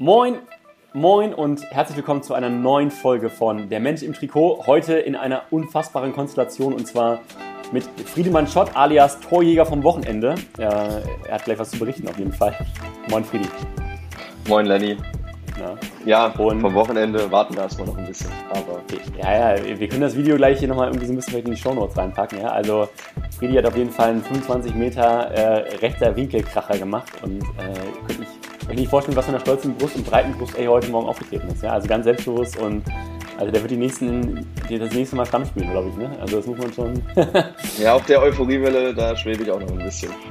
Moin, moin und herzlich willkommen zu einer neuen Folge von Der Mensch im Trikot. Heute in einer unfassbaren Konstellation und zwar mit Friedemann Schott alias Torjäger vom Wochenende. er hat gleich was zu berichten auf jeden Fall. Moin Friedi. Moin Lenny. Ja, ja und vom Wochenende warten wir erstmal noch ein bisschen. Aber ja, ja, wir können das Video gleich hier nochmal irgendwie so ein bisschen in die Shownotes reinpacken. Ja? Also Friedi hat auf jeden Fall einen 25 Meter äh, rechter Winkelkracher gemacht und äh, könnte ich kann ich nicht vorstellen, was für eine stolzen Brust und breiten Brust er heute Morgen aufgetreten ist. Ja? Also ganz selbstbewusst und also der wird die nächsten, die das nächste Mal Stamm spielen, glaube ich. Ne? Also das muss man schon. ja, auf der Euphoriewelle, da schwebe ich auch noch ein bisschen.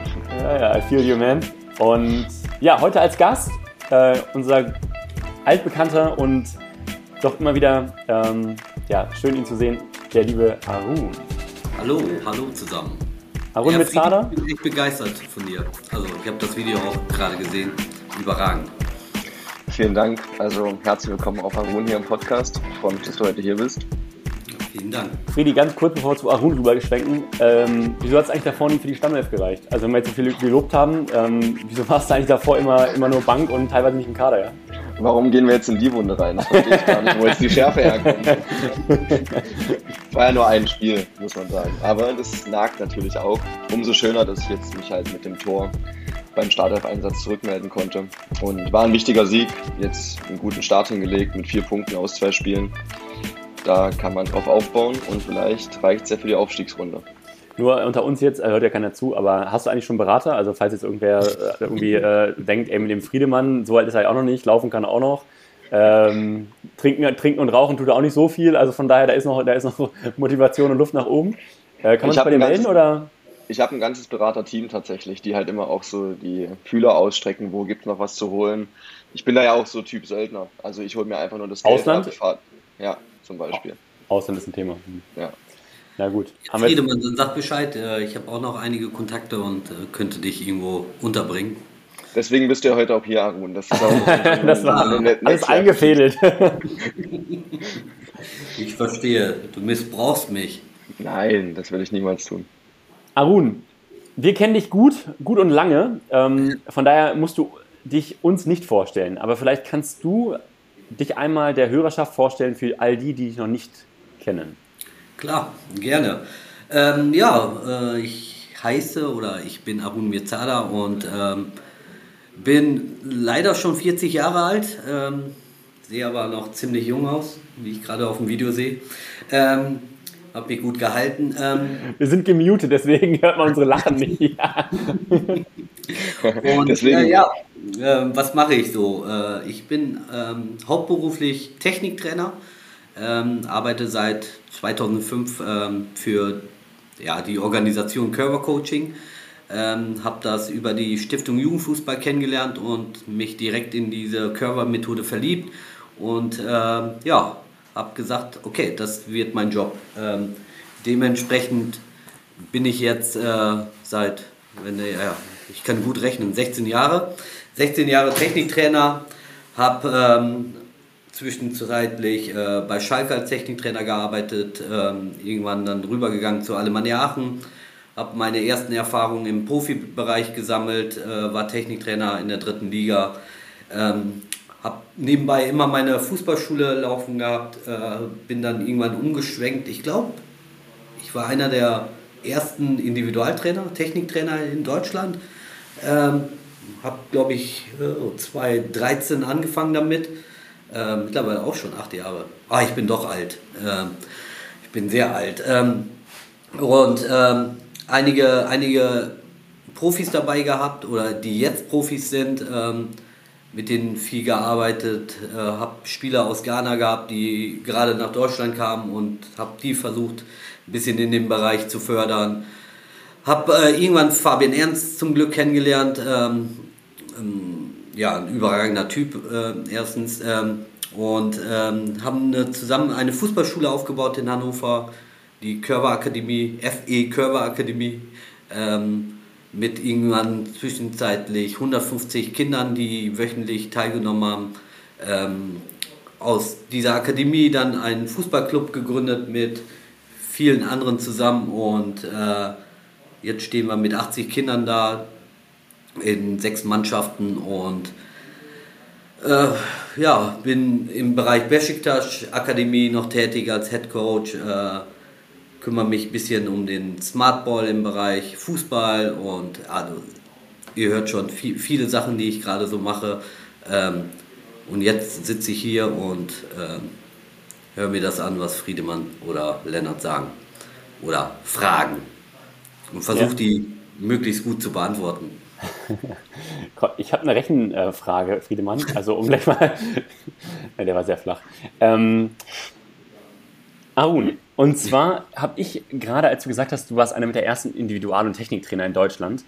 Ja, ja, I feel you, man. Und ja, heute als Gast äh, unser altbekannter und doch immer wieder ähm, ja, schön ihn zu sehen, der liebe Arun. Hallo, hallo zusammen. Arun ja, Metzada? Ich bin echt begeistert von dir. Also ich habe das Video auch gerade gesehen überragend. Vielen Dank. Also herzlich willkommen auf Arun hier im Podcast. Ich freue mich, dass du heute hier bist. Vielen Dank. Friedi, ganz kurz bevor wir zu Arun rübergeschwenken. Ähm, wieso hat es eigentlich davor nicht für die Stammelf gereicht? Also wenn wir jetzt so viel gelobt haben, ähm, wieso warst du eigentlich davor immer, immer nur Bank und teilweise nicht im Kader, ja? Warum gehen wir jetzt in die Wunde rein? Das verstehe ich gar nicht, wo jetzt die Schärfe herkommt. War ja nur ein Spiel, muss man sagen. Aber das nagt natürlich auch. Umso schöner, dass ich jetzt mich halt mit dem Tor beim Startelf-Einsatz zurückmelden konnte. Und war ein wichtiger Sieg, jetzt einen guten Start hingelegt mit vier Punkten aus zwei Spielen. Da kann man drauf aufbauen und vielleicht reicht es ja für die Aufstiegsrunde. Nur unter uns jetzt, hört ja keiner zu, aber hast du eigentlich schon Berater? Also falls jetzt irgendwer äh, irgendwie äh, denkt, ey, mit dem Friedemann, so alt ist er ja auch noch nicht, laufen kann er auch noch. Ähm, trinken, trinken und rauchen tut er auch nicht so viel, also von daher, da ist noch, da ist noch Motivation und Luft nach oben. Äh, kann man sich bei dir melden oder? Ich habe ein ganzes Beraterteam tatsächlich, die halt immer auch so die Fühler ausstrecken, wo gibt es noch was zu holen. Ich bin da ja auch so Typ Söldner. Also ich hole mir einfach nur das Ausland? Geld ab. Ja, zum Beispiel. Ausland ist ein Thema. Hm. Ja. Na gut. Haben Friedemann, dann sag Bescheid. Äh, ich habe auch noch einige Kontakte und äh, könnte dich irgendwo unterbringen. Deswegen bist du ja heute auch hier, Arun. Das, ist auch das war alles eingefädelt. ich verstehe. Du missbrauchst mich. Nein, das werde ich niemals tun. Arun, wir kennen dich gut, gut und lange. Ähm, von daher musst du dich uns nicht vorstellen. Aber vielleicht kannst du dich einmal der Hörerschaft vorstellen für all die, die dich noch nicht kennen. Klar, gerne. Ähm, ja, äh, ich heiße oder ich bin Arun Mirzada und ähm, bin leider schon 40 Jahre alt, ähm, sehe aber noch ziemlich jung aus, wie ich gerade auf dem Video sehe. Ähm, hab mich gut gehalten. Ähm, Wir sind gemutet, deswegen hört man unsere Lachen nicht. Und deswegen. Äh, ja, äh, was mache ich so? Äh, ich bin ähm, hauptberuflich Techniktrainer, ähm, arbeite seit 2005 ähm, für ja, die Organisation Curver Coaching. Ähm, habe das über die Stiftung Jugendfußball kennengelernt und mich direkt in diese Curver-Methode verliebt. Und ähm, ja, habe gesagt, okay, das wird mein Job. Ähm, dementsprechend bin ich jetzt äh, seit, wenn ja, ich kann gut rechnen, 16 Jahre. 16 Jahre Techniktrainer, habe ähm, zwischenzeitlich äh, bei Schalke als Techniktrainer gearbeitet, ähm, irgendwann dann rübergegangen zu Alemannia Aachen, habe meine ersten Erfahrungen im Profibereich gesammelt, äh, war Techniktrainer in der dritten Liga, ähm, habe nebenbei immer meine Fußballschule laufen gehabt, äh, bin dann irgendwann umgeschwenkt. Ich glaube, ich war einer der ersten Individualtrainer, Techniktrainer in Deutschland. Ähm, habe, glaube ich, 2013 äh, angefangen damit. Äh, mittlerweile auch schon acht Jahre. Ah, ich bin doch alt. Ähm, ich bin sehr alt. Ähm, und ähm, einige, einige Profis dabei gehabt oder die jetzt Profis sind. Mit denen viel gearbeitet, äh, habe Spieler aus Ghana gehabt, die gerade nach Deutschland kamen und habe die versucht, ein bisschen in dem Bereich zu fördern. Habe äh, irgendwann Fabian Ernst zum Glück kennengelernt, ähm, ähm, ja, ein überragender Typ äh, erstens. Ähm, und ähm, haben eine, zusammen eine Fußballschule aufgebaut in Hannover, die Körper Akademie, FE Körper Akademie. Ähm, mit irgendwann zwischenzeitlich 150 Kindern, die wöchentlich teilgenommen haben. Ähm, aus dieser Akademie dann einen Fußballclub gegründet mit vielen anderen zusammen und äh, jetzt stehen wir mit 80 Kindern da in sechs Mannschaften und Äh, ja, bin im Bereich Besiktas Akademie noch tätig als Head Coach. Äh, kümmere mich ein bisschen um den Smartball im Bereich Fußball und also, ihr hört schon viel, viele Sachen, die ich gerade so mache. Ähm, und jetzt sitze ich hier und ähm, höre mir das an, was Friedemann oder Lennart sagen oder fragen und versuche ja. die möglichst gut zu beantworten. Ich habe eine Rechenfrage, Friedemann. Also um gleich mal. der war sehr flach. Ähm, Arun, und zwar habe ich gerade, als du gesagt hast, du warst einer der ersten Individual- und Techniktrainer in Deutschland,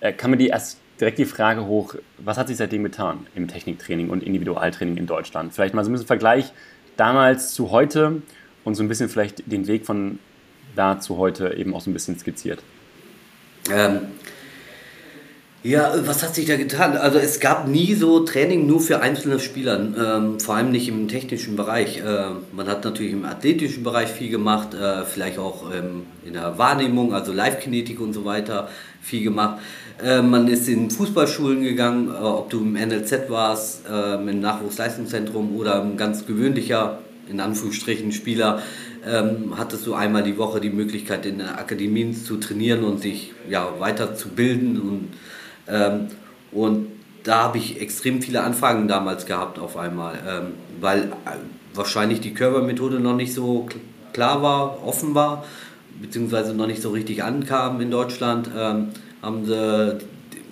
äh, kam mir die erst direkt die Frage hoch, was hat sich seitdem getan im Techniktraining und Individualtraining in Deutschland? Vielleicht mal so ein bisschen Vergleich damals zu heute und so ein bisschen vielleicht den Weg von da zu heute eben auch so ein bisschen skizziert. Ähm, ja, was hat sich da getan? Also es gab nie so Training nur für einzelne Spieler, ähm, vor allem nicht im technischen Bereich. Äh, man hat natürlich im athletischen Bereich viel gemacht, äh, vielleicht auch ähm, in der Wahrnehmung, also Live-Kinetik und so weiter viel gemacht. Äh, man ist in Fußballschulen gegangen, äh, ob du im NLZ warst, äh, im Nachwuchsleistungszentrum oder ein ganz gewöhnlicher, in Anführungsstrichen, Spieler, ähm, hattest du einmal die Woche die Möglichkeit in Akademien zu trainieren und dich ja, weiterzubilden und ähm, und da habe ich extrem viele Anfragen damals gehabt auf einmal, ähm, weil äh, wahrscheinlich die Körpermethode noch nicht so klar war, offen war, beziehungsweise noch nicht so richtig ankam in Deutschland, ähm, haben sie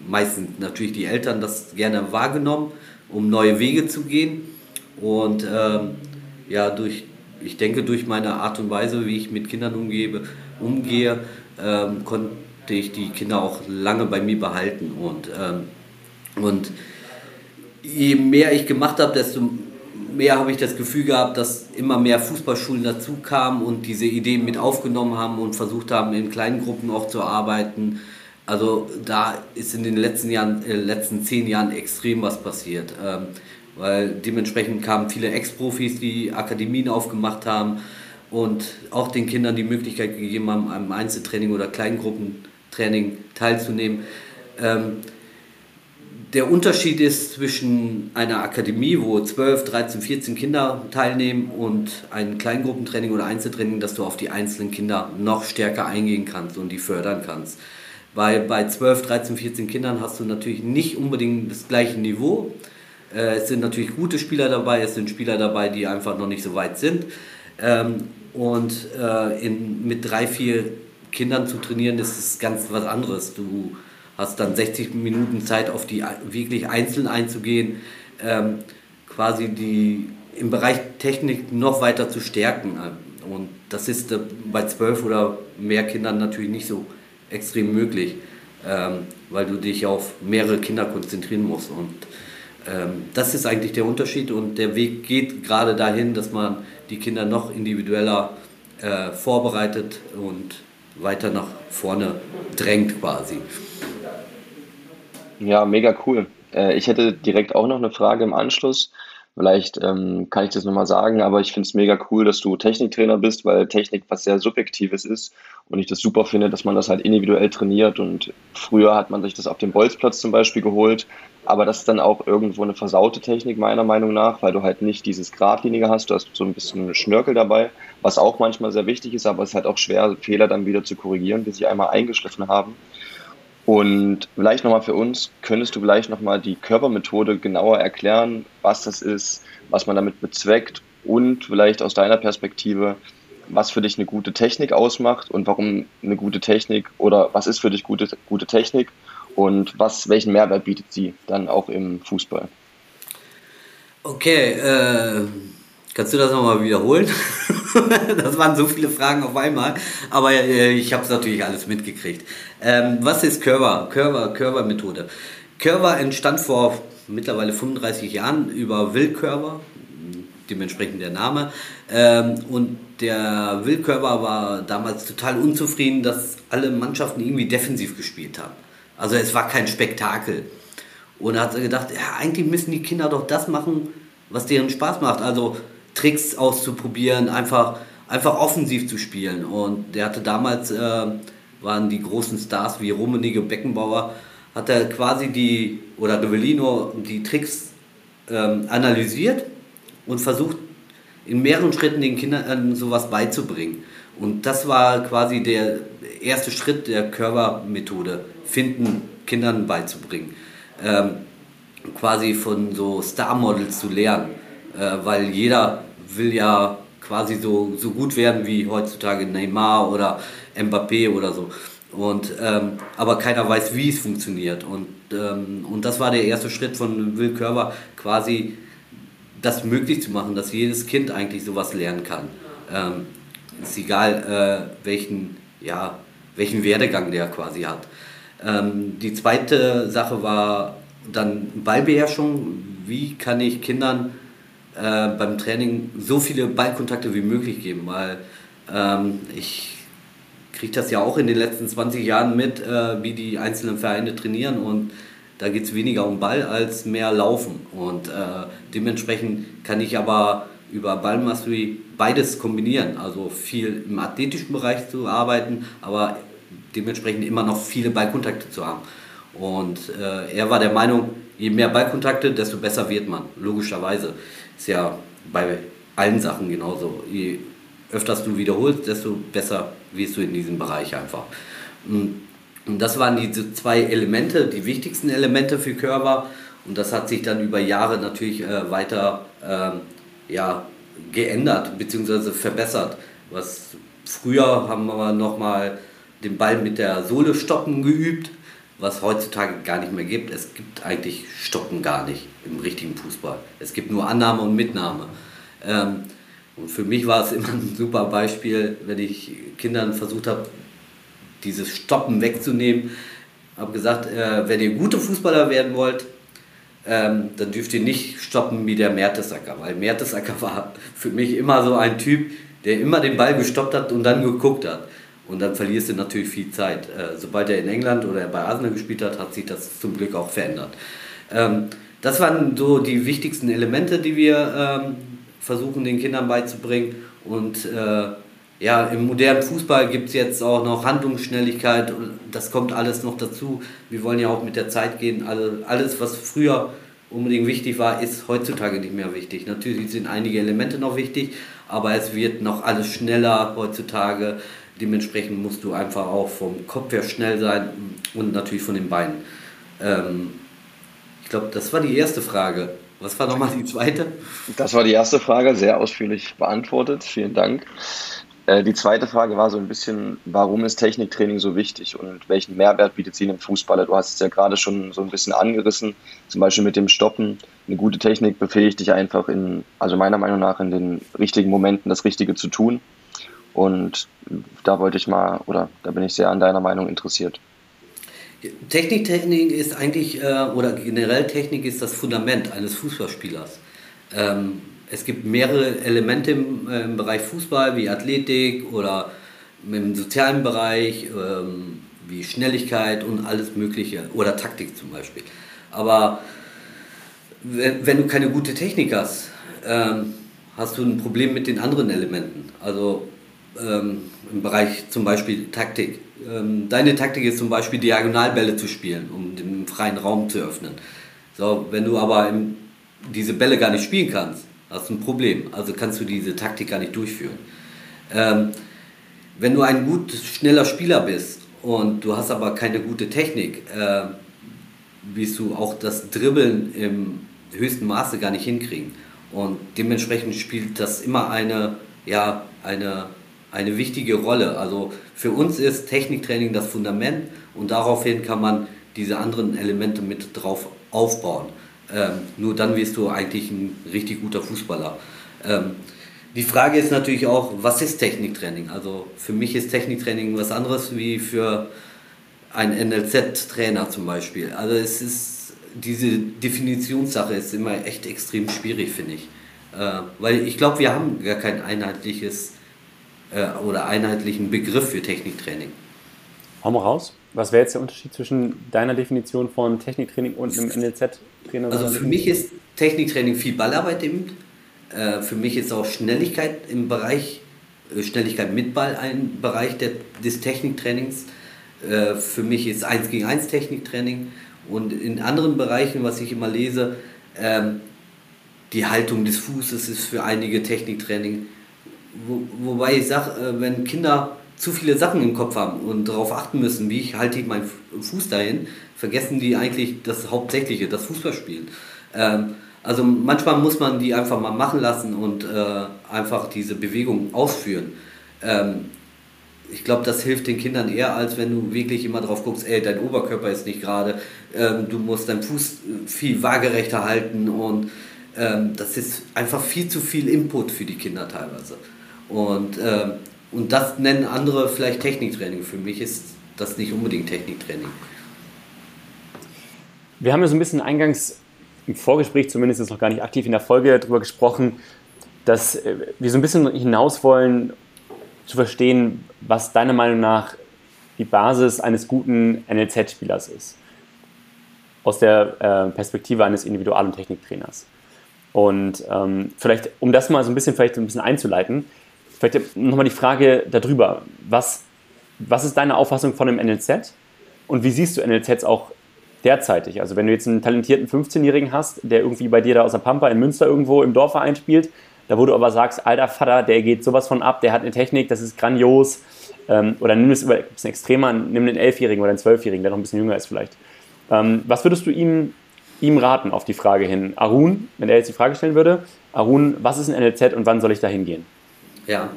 meistens natürlich die Eltern das gerne wahrgenommen, um neue Wege zu gehen. Und ähm, ja, durch, ich denke, durch meine Art und Weise, wie ich mit Kindern umgebe, umgehe, ähm, konnte ich die Kinder auch lange bei mir behalten. Und, ähm, und je mehr ich gemacht habe, desto mehr habe ich das Gefühl gehabt, dass immer mehr Fußballschulen dazu kamen und diese Ideen mit aufgenommen haben und versucht haben, in kleinen Gruppen auch zu arbeiten. Also da ist in den letzten Jahren, äh, letzten zehn Jahren extrem was passiert. Ähm, weil dementsprechend kamen viele Ex-Profis, die Akademien aufgemacht haben und auch den Kindern die Möglichkeit gegeben haben, einem Einzeltraining oder Kleingruppen Training teilzunehmen. Ähm, der Unterschied ist zwischen einer Akademie, wo 12, 13, 14 Kinder teilnehmen und einem Kleingruppentraining oder Einzeltraining, dass du auf die einzelnen Kinder noch stärker eingehen kannst und die fördern kannst. Weil bei 12, 13, 14 Kindern hast du natürlich nicht unbedingt das gleiche Niveau. Äh, es sind natürlich gute Spieler dabei, es sind Spieler dabei, die einfach noch nicht so weit sind. Ähm, und äh, mit drei, vier Kindern zu trainieren, ist es ganz was anderes. Du hast dann 60 Minuten Zeit, auf die wirklich einzeln einzugehen, ähm, quasi die im Bereich Technik noch weiter zu stärken. Und das ist äh, bei zwölf oder mehr Kindern natürlich nicht so extrem möglich, ähm, weil du dich auf mehrere Kinder konzentrieren musst. Und ähm, das ist eigentlich der Unterschied und der Weg geht gerade dahin, dass man die Kinder noch individueller äh, vorbereitet und weiter nach vorne drängt quasi. Ja, mega cool. Äh, ich hätte direkt auch noch eine Frage im Anschluss. Vielleicht ähm, kann ich das nochmal sagen, aber ich finde es mega cool, dass du Techniktrainer bist, weil Technik was sehr Subjektives ist und ich das super finde, dass man das halt individuell trainiert und früher hat man sich das auf dem Bolzplatz zum Beispiel geholt, aber das ist dann auch irgendwo eine versaute Technik meiner Meinung nach, weil du halt nicht dieses Gradlinige hast, du hast so ein bisschen Schnörkel dabei, was auch manchmal sehr wichtig ist, aber es ist halt auch schwer, Fehler dann wieder zu korrigieren, die sie einmal eingeschliffen haben. Und vielleicht nochmal für uns, könntest du vielleicht nochmal die Körpermethode genauer erklären, was das ist, was man damit bezweckt und vielleicht aus deiner Perspektive, was für dich eine gute Technik ausmacht und warum eine gute Technik oder was ist für dich gute, gute Technik und was, welchen Mehrwert bietet sie dann auch im Fußball? Okay, äh, Kannst du das nochmal wiederholen? das waren so viele Fragen auf einmal, aber äh, ich habe es natürlich alles mitgekriegt. Ähm, was ist Curver? Curver, Curver-Methode. Curver entstand vor mittlerweile 35 Jahren über Will Curver, dementsprechend der Name. Ähm, und der Will Curver war damals total unzufrieden, dass alle Mannschaften irgendwie defensiv gespielt haben. Also es war kein Spektakel. Und er hat gedacht, ja, eigentlich müssen die Kinder doch das machen, was deren Spaß macht. Also Tricks auszuprobieren, einfach, einfach offensiv zu spielen. Und der hatte damals, äh, waren die großen Stars wie Rummenigge, Beckenbauer, hat er quasi die, oder Rivellino, die Tricks ähm, analysiert und versucht in mehreren Schritten den Kindern sowas beizubringen. Und das war quasi der erste Schritt der Körpermethode, Finden Kindern beizubringen. Ähm, quasi von so Star-Models zu lernen, äh, weil jeder will ja quasi so, so gut werden wie heutzutage Neymar oder Mbappé oder so. Und, ähm, aber keiner weiß, wie es funktioniert. Und, ähm, und das war der erste Schritt von Will Körber, quasi das möglich zu machen, dass jedes Kind eigentlich sowas lernen kann. Ähm, ist egal, äh, welchen, ja, welchen Werdegang der quasi hat. Ähm, die zweite Sache war dann Ballbeherrschung. Wie kann ich Kindern äh, beim Training so viele Ballkontakte wie möglich geben? Weil ähm, ich kriege das ja auch in den letzten 20 Jahren mit, äh, wie die einzelnen Vereine trainieren und da geht es weniger um Ball als mehr Laufen. Und äh, dementsprechend kann ich aber über Ballmastery beides kombinieren. Also viel im athletischen Bereich zu arbeiten, aber dementsprechend immer noch viele Ballkontakte zu haben. Und äh, er war der Meinung, je mehr Ballkontakte, desto besser wird man. Logischerweise. Ist ja bei allen Sachen genauso. Je öfters du wiederholst, desto besser wirst du in diesem Bereich einfach. Und das waren diese zwei Elemente, die wichtigsten Elemente für Körper. Und das hat sich dann über Jahre natürlich äh, weiter ähm, ja, geändert bzw. verbessert. Was früher haben wir nochmal den Ball mit der Sohle stoppen geübt, was heutzutage gar nicht mehr gibt. Es gibt eigentlich Stoppen gar nicht im richtigen Fußball. Es gibt nur Annahme und Mitnahme. Ähm, und für mich war es immer ein super Beispiel, wenn ich Kindern versucht habe, dieses Stoppen wegzunehmen. Ich habe gesagt, äh, wenn ihr gute Fußballer werden wollt, ähm, dann dürft ihr nicht stoppen wie der Mertesacker, weil Mertesacker war für mich immer so ein Typ, der immer den Ball gestoppt hat und dann geguckt hat. Und dann verlierst du natürlich viel Zeit. Äh, sobald er in England oder bei Arsenal gespielt hat, hat sich das zum Glück auch verändert. Ähm, das waren so die wichtigsten Elemente, die wir ähm, versuchen den Kindern beizubringen. Und äh, ja, im modernen Fußball gibt es jetzt auch noch Handlungsschnelligkeit und das kommt alles noch dazu. Wir wollen ja auch mit der Zeit gehen. Also alles, was früher unbedingt wichtig war, ist heutzutage nicht mehr wichtig. Natürlich sind einige Elemente noch wichtig, aber es wird noch alles schneller heutzutage. Dementsprechend musst du einfach auch vom Kopf her schnell sein und natürlich von den Beinen. Ähm, ich glaube, das war die erste Frage. Was war nochmal die zweite? Das war die erste Frage, sehr ausführlich beantwortet. Vielen Dank. Äh, die zweite Frage war so ein bisschen, warum ist Techniktraining so wichtig und welchen Mehrwert bietet sie einem Fußballer? Du hast es ja gerade schon so ein bisschen angerissen, zum Beispiel mit dem Stoppen. Eine gute Technik befähigt dich einfach in, also meiner Meinung nach, in den richtigen Momenten das Richtige zu tun. Und da wollte ich mal, oder da bin ich sehr an deiner Meinung interessiert. Techniktechnik ist eigentlich, äh, oder generell Technik ist das Fundament eines Fußballspielers. Ähm, es gibt mehrere Elemente im, äh, im, Bereich Fußball, wie Athletik oder im sozialen Bereich, ähm, wie Schnelligkeit und alles Mögliche, oder Taktik zum Beispiel. Aber wenn, wenn du keine gute Technik hast, ähm, hast du ein Problem mit den anderen Elementen. Also ähm, im Bereich zum Beispiel Taktik. Ähm, deine Taktik ist zum Beispiel Diagonalbälle zu spielen, um den freien Raum zu öffnen. So, wenn du aber im, diese Bälle gar nicht spielen kannst, hast ein Problem. Also kannst du diese Taktik gar nicht durchführen. Ähm, wenn du ein gut schneller Spieler bist und du hast aber keine gute Technik, äh, wirst du auch das Dribbeln im höchsten Maße gar nicht hinkriegen. Und dementsprechend spielt das immer eine, ja, eine eine wichtige Rolle. Also für uns ist Techniktraining das Fundament und daraufhin kann man diese anderen Elemente mit drauf aufbauen. Ähm, nur dann wirst du eigentlich ein richtig guter Fußballer. Ähm, die Frage ist natürlich auch, was ist Techniktraining? Also für mich ist Techniktraining was anderes wie für einen NLZ-Trainer zum Beispiel. Also es ist diese Definitionssache ist immer echt extrem schwierig, finde ich. Äh, weil ich glaube, wir haben gar kein einheitliches äh, oder einheitlichen Begriff für Techniktraining. Hau mal raus. Was wäre jetzt der Unterschied zwischen deiner Definition von Techniktraining und einem NLZ-Trainer? Also für mich ist Techniktraining viel Ballarbeit eben. Äh, für mich ist auch Schnelligkeit im Bereich, äh, Schnelligkeit mit Ball ein Bereich der, des Techniktrainings. Äh, für mich ist 1 gegen 1 Techniktraining. Und in anderen Bereichen, was ich immer lese, ähm, die Haltung des Fußes ist für einige Techniktraining. Wo, wobei ich sage, äh, wenn Kinder zu viele Sachen im Kopf haben und darauf achten müssen, wie ich halte ich meinen Fuß dahin, vergessen die eigentlich das Hauptsächliche, das Fußballspielen. Ähm, also manchmal muss man die einfach mal machen lassen und äh, einfach diese Bewegung ausführen. Ähm, ich glaube, das hilft den Kindern eher, als wenn du wirklich immer drauf guckst, ey, dein Oberkörper ist nicht gerade, ähm, du musst deinen Fuß viel waagerechter halten und ähm, das ist einfach viel zu viel Input für die Kinder teilweise. Und, ähm, und das nennen andere vielleicht Techniktraining. Für mich ist das nicht unbedingt Techniktraining. Wir haben ja so ein bisschen eingangs im Vorgespräch zumindest ist noch gar nicht aktiv in der Folge darüber gesprochen, dass äh, wir so ein bisschen hinaus wollen, zu verstehen, was deiner Meinung nach die Basis eines guten NLZ-Spielers ist. Aus der äh, Perspektive eines Individual- und Techniktrainers. Und ähm, vielleicht, um das mal so ein bisschen vielleicht ein bisschen einzuleiten, vielleicht nochmal die Frage darüber, was, was ist deine Auffassung von dem NLZ und wie siehst du NLZs auch derzeitig? Also wenn du jetzt einen talentierten 15-Jährigen hast, der irgendwie bei dir da aus der Pampa in Münster irgendwo im Dorfverein spielt, da wo du aber sagst, alter Vater, der geht sowas von ab, der hat eine Technik, das ist grandios, ähm, oder nimm es ein bisschen extremer, nimm den 11-Jährigen oder den 12-Jährigen, der noch ein bisschen jünger ist vielleicht. Ähm, was würdest du ihm ihm raten auf die Frage hin? Arun, wenn er jetzt die Frage stellen würde, Arun, was ist ein NLZ und wann soll ich da hingehen? Ja,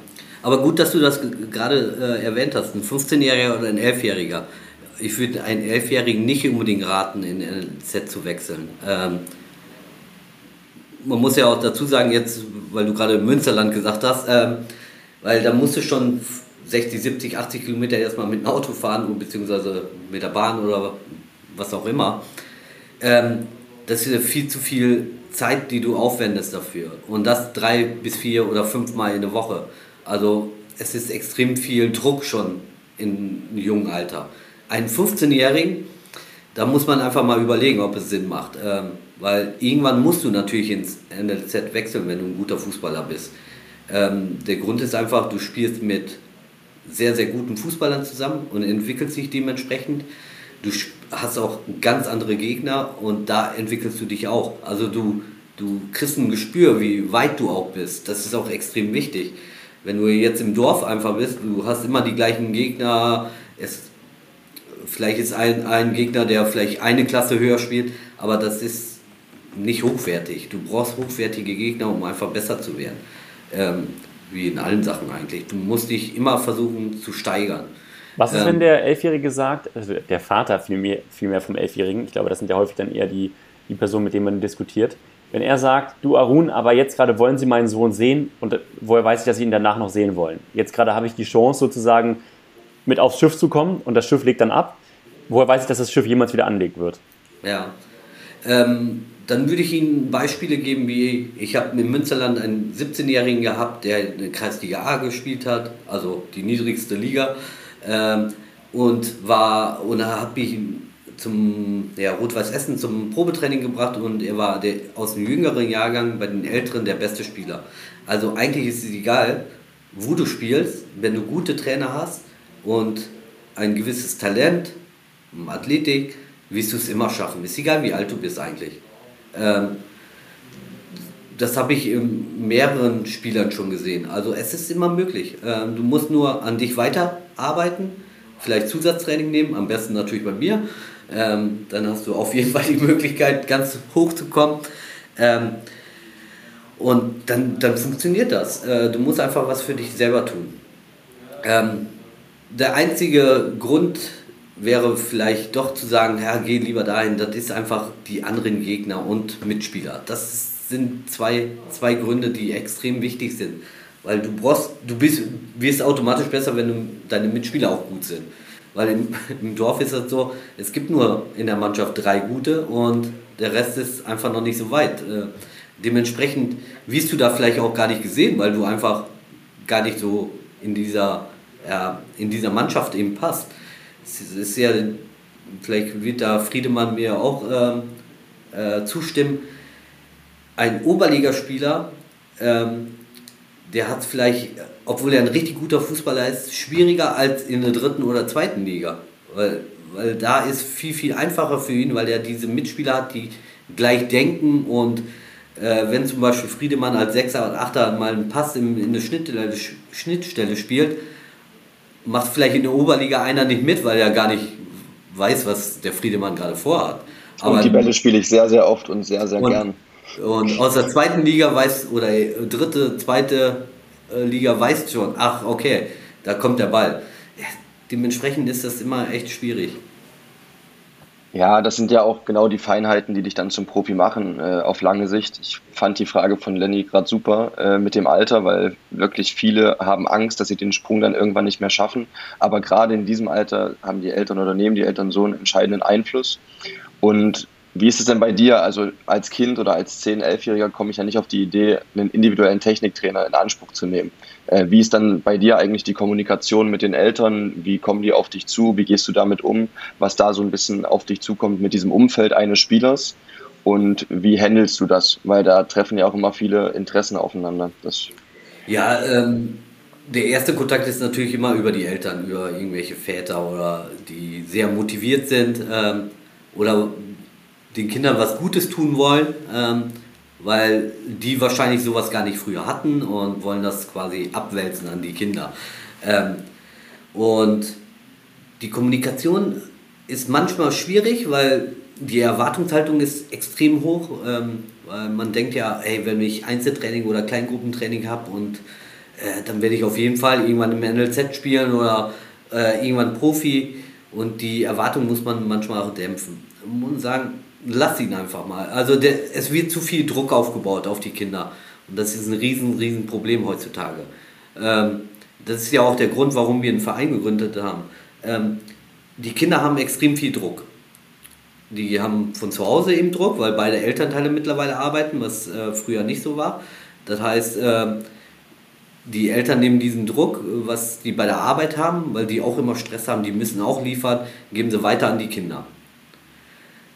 aber gut, dass du das gerade äh, erwähnt hast, ein 15-Jähriger oder ein 11-Jähriger. Ich würde einen 11-Jährigen nicht unbedingt raten, in NLZ zu wechseln. Ähm, man muss ja auch dazu sagen, jetzt, weil du gerade Münsterland gesagt hast, ähm, weil da musst du schon 60, 70, 80 Kilometer erstmal mit dem Auto fahren, beziehungsweise mit der Bahn oder was auch immer ähm, das ist viel zu viel Zeit, die du aufwendest dafür. Und das drei bis vier oder fünf Mal in der Woche. Also es ist extrem viel Druck schon im jungen Alter. Einen 15-Jährigen, da muss man einfach mal überlegen, ob es Sinn macht. Ähm, weil irgendwann musst du natürlich ins NLZ wechseln, wenn du ein guter Fußballer bist. Ähm, der Grund ist einfach, du spielst mit sehr, sehr guten Fußballern zusammen und entwickelst dich dementsprechend. Du hast auch ganz andere Gegner und da entwickelst du dich auch. Also du, du kriegst ein Gespür, wie weit du auch bist. Das ist auch extrem wichtig. Wenn du jetzt im Dorf einfach bist, du hast immer die gleichen Gegner. Es, vielleicht ist ein, ein Gegner, der vielleicht eine Klasse höher spielt, aber das ist nicht hochwertig. Du brauchst hochwertige Gegner, um einfach besser zu werden. Ähm, wie in allen Sachen eigentlich. Du musst dich immer versuchen zu steigern. Was ist, ähm, wenn der Elfjährige sagt, also der Vater vielmehr, vielmehr vom Elfjährigen, ich glaube, das sind ja häufig dann eher die, die Personen, mit denen man diskutiert, wenn er sagt, du Arun, aber jetzt gerade wollen Sie meinen Sohn sehen und woher weiß ich, dass Sie ihn danach noch sehen wollen? Jetzt gerade habe ich die Chance sozusagen mit aufs Schiff zu kommen und das Schiff legt dann ab. Woher weiß ich, dass das Schiff jemals wieder anlegt wird? Ja, ähm, dann würde ich Ihnen Beispiele geben, wie ich habe in Münsterland einen 17-Jährigen gehabt, der in Kreisliga A gespielt hat, also die niedrigste Liga. Ähm, und war und habe ich zum ja, Rot-Weiß Essen zum Probetraining gebracht und er war der, aus dem jüngeren Jahrgang bei den Älteren der beste Spieler. Also eigentlich ist es egal, wo du spielst, wenn du gute Trainer hast und ein gewisses Talent, Athletik, wirst du es immer schaffen. Ist egal, wie alt du bist eigentlich. Ähm, das habe ich in mehreren Spielern schon gesehen. Also es ist immer möglich. Ähm, du musst nur an dich weiterarbeiten, vielleicht Zusatztraining nehmen, am besten natürlich bei mir. Ähm, dann hast du auf jeden Fall die Möglichkeit, ganz hoch zu kommen. Ähm, und dann, dann funktioniert das. Äh, du musst einfach was für dich selber tun. Ähm, der einzige Grund wäre vielleicht doch zu sagen, ja, geh lieber dahin, das ist einfach die anderen Gegner und Mitspieler. Das sind zwei, zwei Gründe, die extrem wichtig sind. Weil du brauchst, du bist, wirst automatisch besser, wenn du, deine Mitspieler auch gut sind. Weil im, im Dorf ist das so, es gibt nur in der Mannschaft drei gute und der Rest ist einfach noch nicht so weit. Äh, dementsprechend wirst du da vielleicht auch gar nicht gesehen, weil du einfach gar nicht so in dieser, ja, in dieser Mannschaft eben passt. Es ist ja, vielleicht wird da Friedemann mir auch ähm, äh, zustimmen, ein Oberligaspieler, ähm, der hat vielleicht, obwohl er ein richtig guter Fußballer ist, schwieriger als in der dritten oder zweiten Liga. Weil, weil da ist viel, viel einfacher für ihn, weil er diese Mitspieler hat, die gleich denken und äh, wenn zum Beispiel Friedemann als Sechser und Achter mal einen Pass in, in eine Schnittstelle, Schnittstelle spielt, macht vielleicht in der Oberliga einer nicht mit, weil er gar nicht weiß, was der Friedemann gerade vorhat. Aber und die Bälle spiele ich sehr, sehr oft und sehr, sehr und, gern. Und aus der zweiten Liga weiß, oder dritte, zweite äh, Liga weiß schon, ach, okay, da kommt der Ball. Ja, dementsprechend ist das immer echt schwierig. Ja, das sind ja auch genau die Feinheiten, die dich dann zum Profi machen äh, auf lange Sicht. Ich fand die Frage von Lenny gerade super äh, mit dem Alter, weil wirklich viele haben Angst, dass sie den Sprung dann irgendwann nicht mehr schaffen. Aber gerade in diesem Alter haben die Eltern oder nehmen die Eltern so einen entscheidenden Einfluss. Und wie ist es denn bei dir? Also als Kind oder als 10-, 11-Jähriger komme ich ja nicht auf die Idee, einen individuellen Techniktrainer in Anspruch zu nehmen. Äh, wie ist dann bei dir eigentlich die Kommunikation mit den Eltern? Wie kommen die auf dich zu? Wie gehst du damit um? Was da so ein bisschen auf dich zukommt mit diesem Umfeld eines Spielers? Und wie handelst du das? Weil da treffen ja auch immer viele Interessen aufeinander. Das ja, ähm, der erste Kontakt ist natürlich immer über die Eltern, über irgendwelche Väter oder die sehr motiviert sind ähm, oder den Kindern was Gutes tun wollen, ähm, weil die wahrscheinlich sowas gar nicht früher hatten und wollen das quasi abwälzen an die Kinder. Ähm, und die Kommunikation ist manchmal schwierig, weil die Erwartungshaltung ist extrem hoch. Ähm, weil man denkt ja, hey, wenn ich Einzeltraining oder Kleingruppentraining habe und äh, dann werde ich auf jeden Fall irgendwann im NLZ spielen oder äh, irgendwann Profi. Und die Erwartung muss man manchmal auch dämpfen. Man muss sagen, lass ihn einfach mal. Also der, es wird zu viel Druck aufgebaut auf die Kinder. Und das ist ein riesen, riesen Problem heutzutage. Ähm, das ist ja auch der Grund, warum wir einen Verein gegründet haben. Ähm, die Kinder haben extrem viel Druck. Die haben von zu Hause eben Druck, weil beide Elternteile mittlerweile arbeiten, was äh, früher nicht so war. Das heißt, äh, die Eltern nehmen diesen Druck, was die bei der Arbeit haben, weil die auch immer Stress haben, die müssen auch liefern, geben sie weiter an die Kinder.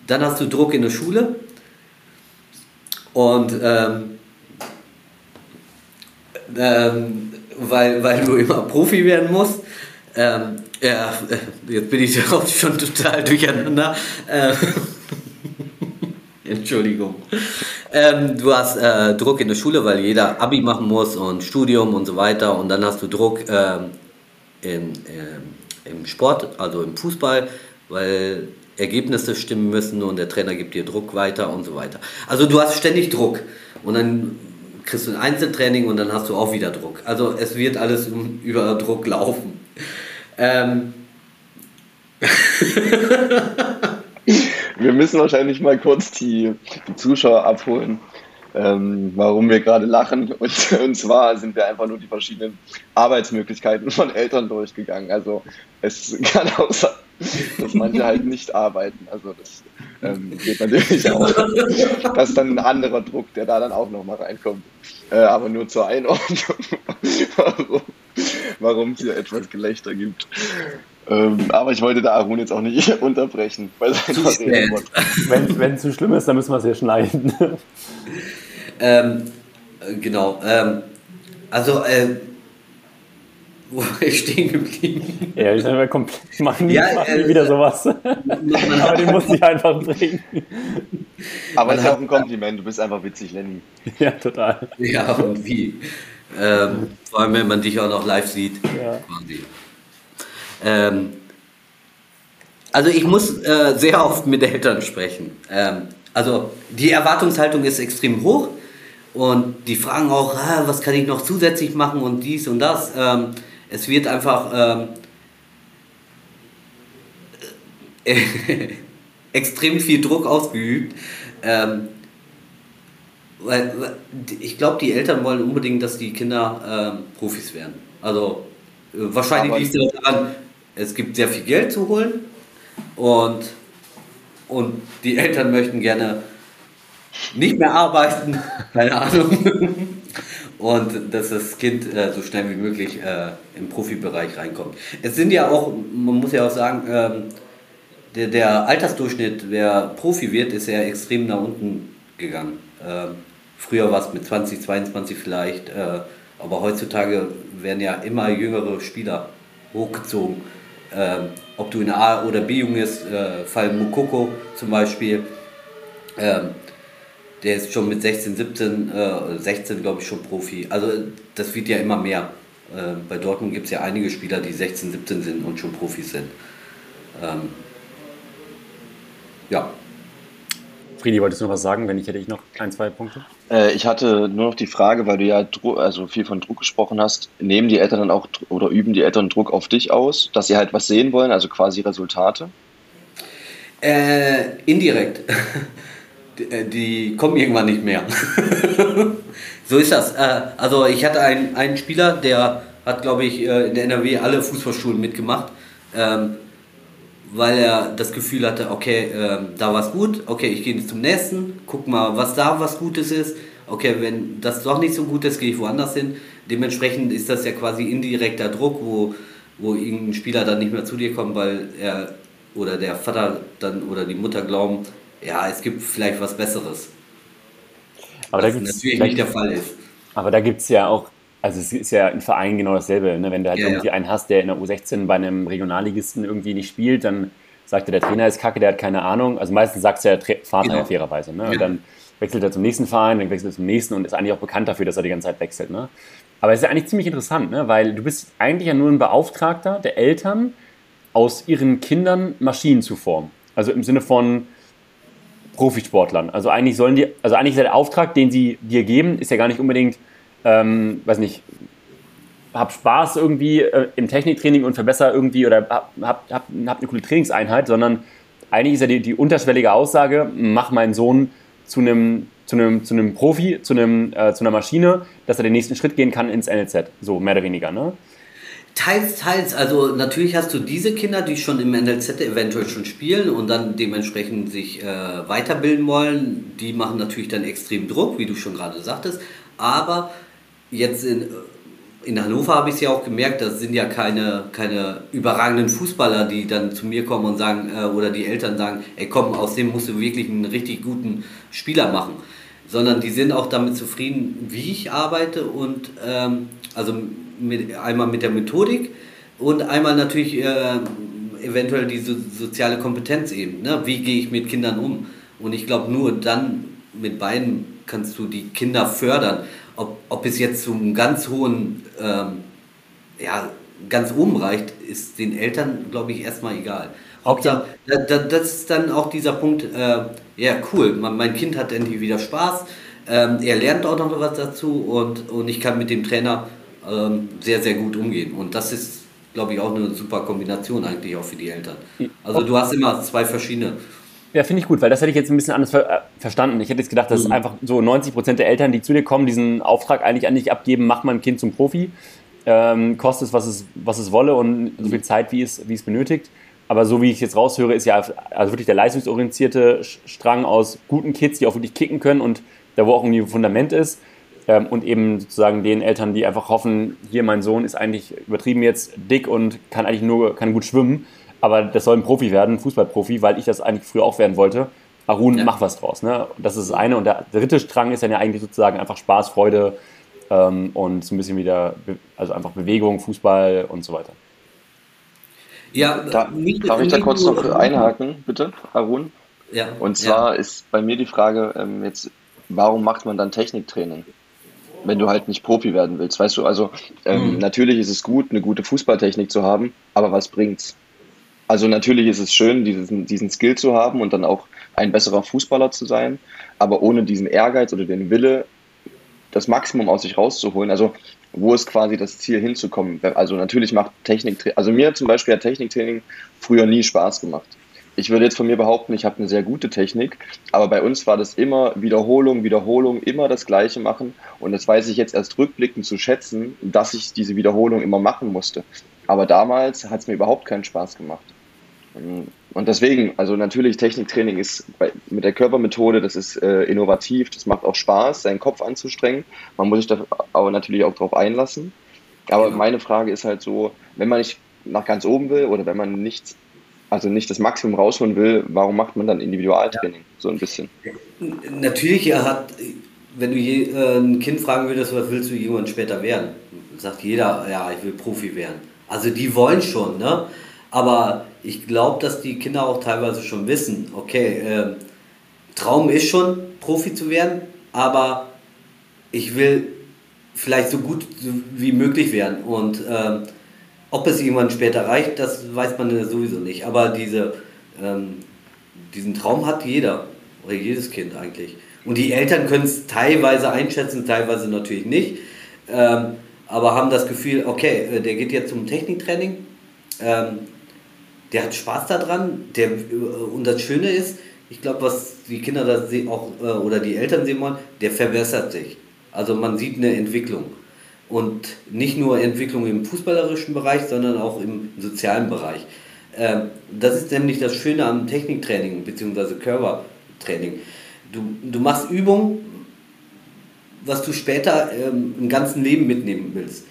Dann hast du Druck in der Schule und ähm, ähm, weil, weil du immer Profi werden musst. Ähm, ja, jetzt bin ich auch schon total durcheinander. Ähm, Entschuldigung. Ähm, du hast äh, Druck in der Schule, weil jeder Abi machen muss und Studium und so weiter. Und dann hast du Druck ähm, im, ähm, im Sport, also im Fußball, weil Ergebnisse stimmen müssen und der Trainer gibt dir Druck weiter und so weiter. Also du hast ständig Druck und dann kriegst du ein Einzeltraining und dann hast du auch wieder Druck. Also es wird alles über Druck laufen. Ähm. wir müssen wahrscheinlich mal kurz die, die Zuschauer abholen, ähm, warum wir gerade lachen. Und, und zwar sind wir einfach nur die verschiedenen Arbeitsmöglichkeiten von Eltern durchgegangen. Also es kann auch sein, dass manche halt nicht arbeiten. Also das ähm, geht natürlich auch. Das ist dann ein anderer Druck, der da dann auch nochmal reinkommt. Äh, aber nur zur Einordnung, warum, warum es hier etwas Gelächter gibt. Ähm, aber ich wollte da Arun jetzt auch nicht unterbrechen seiner Rede. Wenn es zu schlimm ist, dann müssen wir es hier schneiden. Ähm, genau. Ähm, also äh, wo war ich stehen geblieben? Ja, ich sage komplett, machen ja, mach äh, nie wieder sowas. Aber den muss ich einfach bringen. Aber es ist auch ein Kompliment, du bist einfach witzig, Lenny. Ja, total. Ja, und wie? Ähm, vor allem, wenn man dich auch noch live sieht. Ja. Ähm, also ich muss äh, sehr oft mit Eltern sprechen. Ähm, also die Erwartungshaltung ist extrem hoch und die fragen auch, ah, was kann ich noch zusätzlich machen und dies und das. Ähm, es wird einfach ähm, extrem viel Druck ausgeübt. Ähm, weil, ich glaube, die Eltern wollen unbedingt, dass die Kinder ähm, Profis werden. Also äh, wahrscheinlich liegt es daran, es gibt sehr viel Geld zu holen und, und die Eltern möchten gerne nicht mehr arbeiten, keine Ahnung und dass das Kind äh, so schnell wie möglich äh, im Profibereich reinkommt. Es sind ja auch, man muss ja auch sagen, ähm, der, der, Altersdurchschnitt, wer Profi wird, ist ja extrem nach unten gegangen. Ähm, früher war es mit 20, 22 vielleicht, äh, aber heutzutage werden ja immer jüngere Spieler hochgezogen. Ähm, ob du in A- oder B-Jung ist, äh, Fall Mukoko zum Beispiel. Ähm, der ist schon mit 16, 17, äh, 16 glaube ich schon Profi. Also das wird ja immer mehr. Äh, bei Dortmund gibt es ja einige Spieler, die 16, 17 sind und schon Profis sind. Ähm, ja. Friedi, wolltest du noch was sagen? Wenn nicht, hätte ich noch ein, zwei Punkte. Äh, ich hatte nur noch die Frage, weil du ja also viel von Druck gesprochen hast. Nehmen die Eltern dann auch oder üben die Eltern Druck auf dich aus, dass sie halt was sehen wollen, also quasi Resultate? Äh, indirekt. Äh, die kommen irgendwann nicht mehr. so ist das. Äh, also ich hatte einen, einen Spieler, der hat, glaube ich, äh, in der NRW alle Fußballschulen mitgemacht. Ähm, weil er das Gefühl hatte, okay, äh, da war es gut, okay, ich gehe zum nächsten, guck mal, was da was Gutes ist. Okay, wenn das doch nicht so gut ist, gehe ich woanders hin. Dementsprechend ist das ja quasi indirekter Druck, wo, wo irgendein Spieler dann nicht mehr zu dir kommt, weil er oder der Vater dann oder die Mutter glauben, ja, es gibt vielleicht was Besseres. Aber was da natürlich nicht der Fall ist. Aber da gibt es ja auch also es ist ja im Verein genau dasselbe. Ne? Wenn du halt ja, irgendwie ja. einen hast, der in der U16 bei einem Regionalligisten irgendwie nicht spielt, dann sagt er, der Trainer ist kacke, der hat keine Ahnung. Also meistens sagt es ja der Vater genau. ja fairerweise. Ne? Und dann wechselt er zum nächsten Verein, dann wechselt er zum nächsten und ist eigentlich auch bekannt dafür, dass er die ganze Zeit wechselt. Ne? Aber es ist ja eigentlich ziemlich interessant, ne? weil du bist eigentlich ja nur ein Beauftragter der Eltern, aus ihren Kindern Maschinen zu formen. Also im Sinne von Profisportlern. Also eigentlich sollen die, also eigentlich ist der Auftrag, den sie dir geben, ist ja gar nicht unbedingt ähm, weiß nicht, hab Spaß irgendwie äh, im Techniktraining und verbessere irgendwie oder hab, hab, hab, hab eine coole Trainingseinheit, sondern eigentlich ist ja die, die unterschwellige Aussage, mach meinen Sohn zu einem zu einem, zu einem Profi, zu, einem, äh, zu einer Maschine, dass er den nächsten Schritt gehen kann ins NLZ. So, mehr oder weniger, ne? Teils, teils. Also natürlich hast du diese Kinder, die schon im NLZ eventuell schon spielen und dann dementsprechend sich äh, weiterbilden wollen. Die machen natürlich dann extrem Druck, wie du schon gerade sagtest. Aber jetzt in, in Hannover habe ich es ja auch gemerkt, das sind ja keine, keine überragenden Fußballer, die dann zu mir kommen und sagen, äh, oder die Eltern sagen, ey komm, aus dem musst du wirklich einen richtig guten Spieler machen. Sondern die sind auch damit zufrieden, wie ich arbeite und ähm, also mit, einmal mit der Methodik und einmal natürlich äh, eventuell die so, soziale Kompetenz eben. Ne? Wie gehe ich mit Kindern um? Und ich glaube, nur dann mit beiden kannst du die Kinder fördern ob, ob es jetzt zum ganz hohen, ähm, ja, ganz oben reicht, ist den Eltern, glaube ich, erstmal egal. Hauptsache, da, da, das ist dann auch dieser Punkt, äh, ja, cool, mein Kind hat endlich wieder Spaß, ähm, er lernt auch noch was dazu und, und ich kann mit dem Trainer ähm, sehr, sehr gut umgehen. Und das ist, glaube ich, auch eine super Kombination eigentlich auch für die Eltern. Also du hast immer zwei verschiedene ja, finde ich gut, weil das hätte ich jetzt ein bisschen anders ver äh, verstanden. Ich hätte jetzt gedacht, dass mhm. einfach so 90 Prozent der Eltern, die zu dir kommen, diesen Auftrag eigentlich an dich abgeben, mach mein Kind zum Profi, ähm, kostet es was, es, was es wolle und so viel Zeit, wie es, wie es benötigt. Aber so wie ich jetzt raushöre, ist ja also wirklich der leistungsorientierte Strang aus guten Kids, die auch wirklich kicken können und da wo auch irgendwie ein Fundament ist. Ähm, und eben sozusagen den Eltern, die einfach hoffen, hier mein Sohn ist eigentlich übertrieben jetzt dick und kann eigentlich nur kann gut schwimmen aber das soll ein Profi werden, Fußballprofi, weil ich das eigentlich früher auch werden wollte. Arun, ja. mach was draus. Ne? Das ist das eine. Und der dritte Strang ist dann ja eigentlich sozusagen einfach Spaß, Freude ähm, und so ein bisschen wieder, also einfach Bewegung, Fußball und so weiter. Ja, da, darf ich da kurz noch einhaken, bitte, Arun? Ja. Und zwar ja. ist bei mir die Frage ähm, jetzt, warum macht man dann Techniktraining? Wenn du halt nicht Profi werden willst, weißt du, also ähm, mhm. natürlich ist es gut, eine gute Fußballtechnik zu haben, aber was bringt's? Also natürlich ist es schön, diesen, diesen Skill zu haben und dann auch ein besserer Fußballer zu sein, aber ohne diesen Ehrgeiz oder den Wille, das Maximum aus sich rauszuholen. Also wo ist quasi das Ziel hinzukommen? Also natürlich macht Techniktraining, also mir zum Beispiel hat Techniktraining früher nie Spaß gemacht. Ich würde jetzt von mir behaupten, ich habe eine sehr gute Technik, aber bei uns war das immer Wiederholung, Wiederholung, immer das Gleiche machen. Und das weiß ich jetzt erst rückblickend zu schätzen, dass ich diese Wiederholung immer machen musste. Aber damals hat es mir überhaupt keinen Spaß gemacht. Und deswegen, also natürlich Techniktraining ist bei, mit der Körpermethode, das ist äh, innovativ, das macht auch Spaß, seinen Kopf anzustrengen. Man muss sich da aber natürlich auch drauf einlassen. Aber genau. meine Frage ist halt so, wenn man nicht nach ganz oben will oder wenn man nichts, also nicht das Maximum rausholen will, warum macht man dann Individualtraining ja. so ein bisschen? Natürlich hat, wenn du je, äh, ein Kind fragen würdest, was willst du irgendwann später werden, sagt jeder, ja, ich will Profi werden. Also die wollen schon, ne? Aber ich glaube, dass die Kinder auch teilweise schon wissen, okay, äh, Traum ist schon, Profi zu werden, aber ich will vielleicht so gut wie möglich werden. Und ähm, ob es irgendwann später reicht, das weiß man sowieso nicht. Aber diese, ähm, diesen Traum hat jeder oder jedes Kind eigentlich. Und die Eltern können es teilweise einschätzen, teilweise natürlich nicht. Ähm, aber haben das Gefühl, okay, äh, der geht jetzt zum Techniktraining, ähm, der hat Spaß daran, der, äh, und das Schöne ist, ich glaube, was die Kinder da auch äh, oder die Eltern sehen wollen, der verbessert sich. Also man sieht eine Entwicklung. Und nicht nur Entwicklung im fußballerischen Bereich, sondern auch im sozialen Bereich. Ähm, das ist nämlich das Schöne am Techniktraining bzw. Körpertraining. Du, du machst Übungen, was du später ähm, im ganzen Leben mitnehmen willst.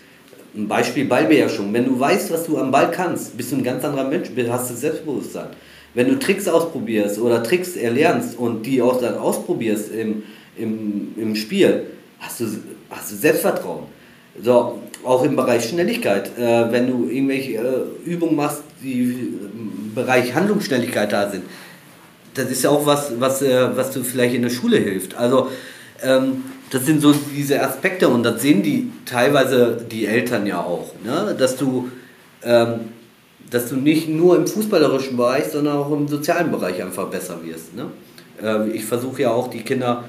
Ein Beispiel Ballbeherrschung. Wenn du weißt, was du am Ball kannst, bist du ein ganz anderer Mensch, hast du Selbstbewusstsein. Wenn du Tricks ausprobierst oder Tricks erlernst und die auch dann ausprobierst im, im, im Spiel, hast du, hast du Selbstvertrauen. So, auch im Bereich Schnelligkeit. Äh, wenn du irgendwelche äh, Übungen machst, die im Bereich Handlungsschnelligkeit da sind, das ist ja auch was, was, äh, was du vielleicht in der Schule hilft. Also, ähm, das sind so diese Aspekte und das sehen die teilweise die Eltern ja auch, ne? dass du ähm, dass du nicht nur im fußballerischen Bereich, sondern auch im sozialen Bereich einfach besser wirst. Ne? Ähm, ich versuche ja auch die Kinder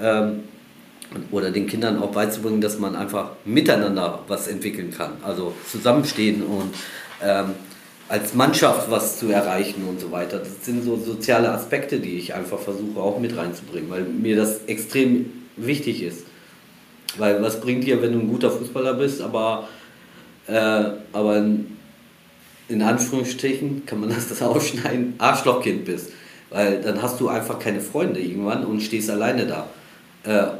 ähm, oder den Kindern auch beizubringen, dass man einfach miteinander was entwickeln kann. Also zusammenstehen und ähm, als Mannschaft was zu erreichen und so weiter. Das sind so soziale Aspekte, die ich einfach versuche auch mit reinzubringen, weil mir das extrem wichtig ist. Weil was bringt dir, wenn du ein guter Fußballer bist, aber, äh, aber ein, in Anführungsstrichen kann man das, das ausschneiden, Arschlochkind bist. Weil dann hast du einfach keine Freunde irgendwann und stehst alleine da. Äh,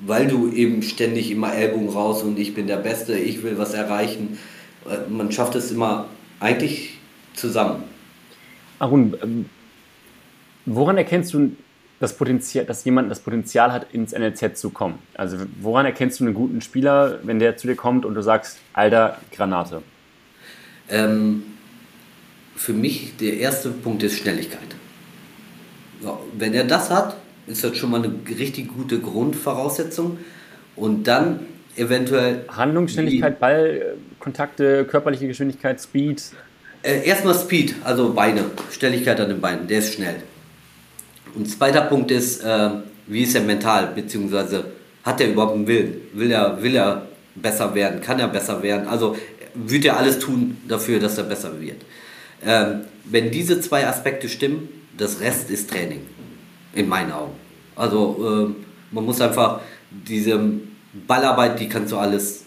weil du eben ständig immer Ellbogen raus und ich bin der Beste, ich will was erreichen. Äh, man schafft es immer eigentlich zusammen. Arun, ähm, woran erkennst du das Potenzial, dass jemand das Potenzial hat, ins NLZ zu kommen? Also woran erkennst du einen guten Spieler, wenn der zu dir kommt und du sagst, alter Granate? Ähm, für mich der erste Punkt ist Schnelligkeit. Wenn er das hat, ist das schon mal eine richtig gute Grundvoraussetzung. Und dann eventuell. Handlungsschnelligkeit, Ballkontakte, körperliche Geschwindigkeit, Speed. Äh, erstmal Speed, also Beine, Schnelligkeit an den Beinen, der ist schnell. Und zweiter Punkt ist, äh, wie ist er mental, beziehungsweise hat er überhaupt einen Willen? Will er, will er besser werden? Kann er besser werden? Also wird er alles tun dafür, dass er besser wird. Ähm, wenn diese zwei Aspekte stimmen, das Rest ist Training in meinen Augen. Also äh, man muss einfach diese Ballarbeit, die kannst du alles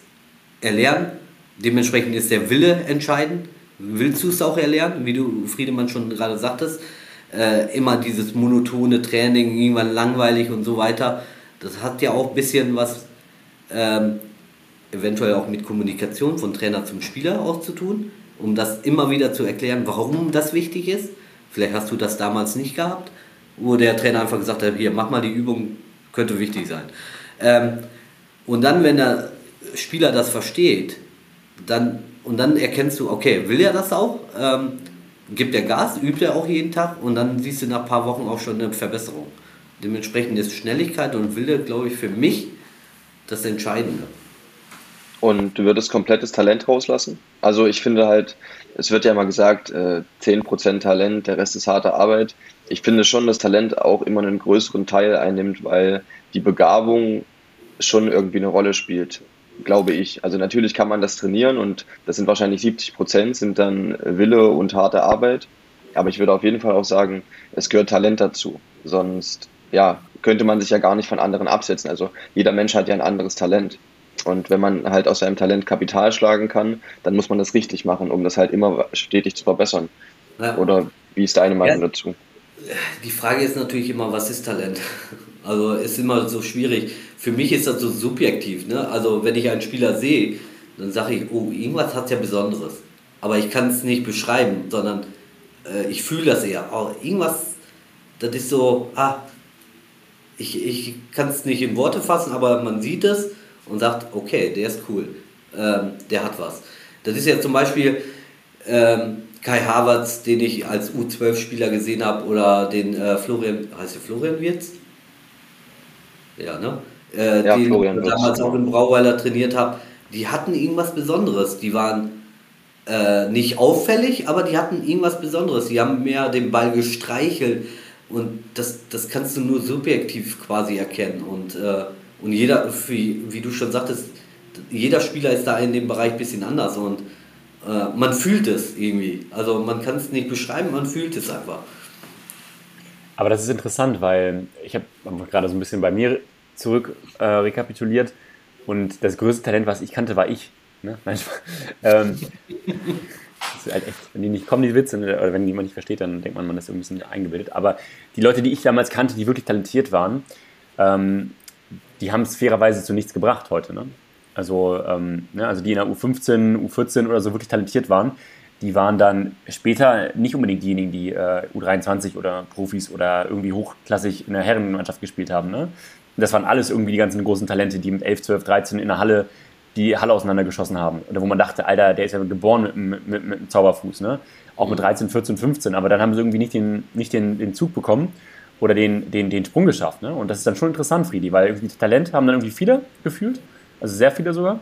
erlernen. Dementsprechend ist der Wille entscheidend. Willst du es auch erlernen, wie du Friedemann schon gerade sagtest? Äh, immer dieses monotone Training, irgendwann langweilig und so weiter. Das hat ja auch ein bisschen was ähm, eventuell auch mit Kommunikation von Trainer zum Spieler auch zu tun, um das immer wieder zu erklären, warum das wichtig ist. Vielleicht hast du das damals nicht gehabt wo der Trainer einfach gesagt hat, hier, mach mal die Übung, könnte wichtig sein. Ähm, und dann, wenn der Spieler das versteht, dann, und dann erkennst du, okay, will er das auch? Ähm, gibt er Gas, übt er auch jeden Tag und dann siehst du nach ein paar Wochen auch schon eine Verbesserung. Dementsprechend ist Schnelligkeit und Wille, glaube ich, für mich das Entscheidende. Und du würdest komplettes Talent rauslassen? Also ich finde halt, es wird ja mal gesagt, äh, 10% Talent, der Rest ist harte Arbeit ich finde schon, dass Talent auch immer einen größeren Teil einnimmt, weil die Begabung schon irgendwie eine Rolle spielt, glaube ich. Also natürlich kann man das trainieren und das sind wahrscheinlich 70 Prozent, sind dann Wille und harte Arbeit. Aber ich würde auf jeden Fall auch sagen, es gehört Talent dazu. Sonst, ja, könnte man sich ja gar nicht von anderen absetzen. Also jeder Mensch hat ja ein anderes Talent. Und wenn man halt aus seinem Talent Kapital schlagen kann, dann muss man das richtig machen, um das halt immer stetig zu verbessern. Ja. Oder wie ist deine Meinung ja. dazu? Die Frage ist natürlich immer, was ist Talent? Also ist immer so schwierig. Für mich ist das so subjektiv. Ne? Also wenn ich einen Spieler sehe, dann sage ich, oh, irgendwas hat ja Besonderes. Aber ich kann es nicht beschreiben, sondern äh, ich fühle das eher. Oh, irgendwas, das ist so, ah, ich, ich kann es nicht in Worte fassen, aber man sieht es und sagt, okay, der ist cool, ähm, der hat was. Das ist ja zum Beispiel, ähm, Kai Havertz, den ich als U12-Spieler gesehen habe, oder den äh, Florian, heißt der Florian Wirtz? Ja, ne? Äh, ja, den Florian ich damals auch in Brauweiler trainiert habe, die hatten irgendwas Besonderes. Die waren äh, nicht auffällig, aber die hatten irgendwas Besonderes. Die haben mehr den Ball gestreichelt und das, das kannst du nur subjektiv quasi erkennen. Und, äh, und jeder, wie, wie du schon sagtest, jeder Spieler ist da in dem Bereich ein bisschen anders und äh, man fühlt es irgendwie. Also man kann es nicht beschreiben, man fühlt es einfach. Aber das ist interessant, weil ich habe gerade so ein bisschen bei mir zurück äh, rekapituliert und das größte Talent, was ich kannte, war ich. Ne? ähm, das ist halt echt, wenn die nicht kommen, die Witze, oder wenn die man nicht versteht, dann denkt man, man ist irgendwie ein bisschen eingebildet. Aber die Leute, die ich damals kannte, die wirklich talentiert waren, ähm, die haben es fairerweise zu nichts gebracht heute. Ne? Also, ähm, ne, also die in der U15, U14 oder so wirklich talentiert waren, die waren dann später nicht unbedingt diejenigen, die äh, U23 oder Profis oder irgendwie hochklassig in der Herrenmannschaft gespielt haben. Ne? das waren alles irgendwie die ganzen großen Talente, die mit 11, 12, 13 in der Halle die Halle auseinandergeschossen haben. Oder wo man dachte, Alter, der ist ja geboren mit, mit, mit, mit einem Zauberfuß. Ne? Auch mit 13, 14, 15. Aber dann haben sie irgendwie nicht den, nicht den, den Zug bekommen oder den, den, den Sprung geschafft. Ne? Und das ist dann schon interessant, Friedi, weil irgendwie Talent haben dann irgendwie viele gefühlt also sehr viele sogar.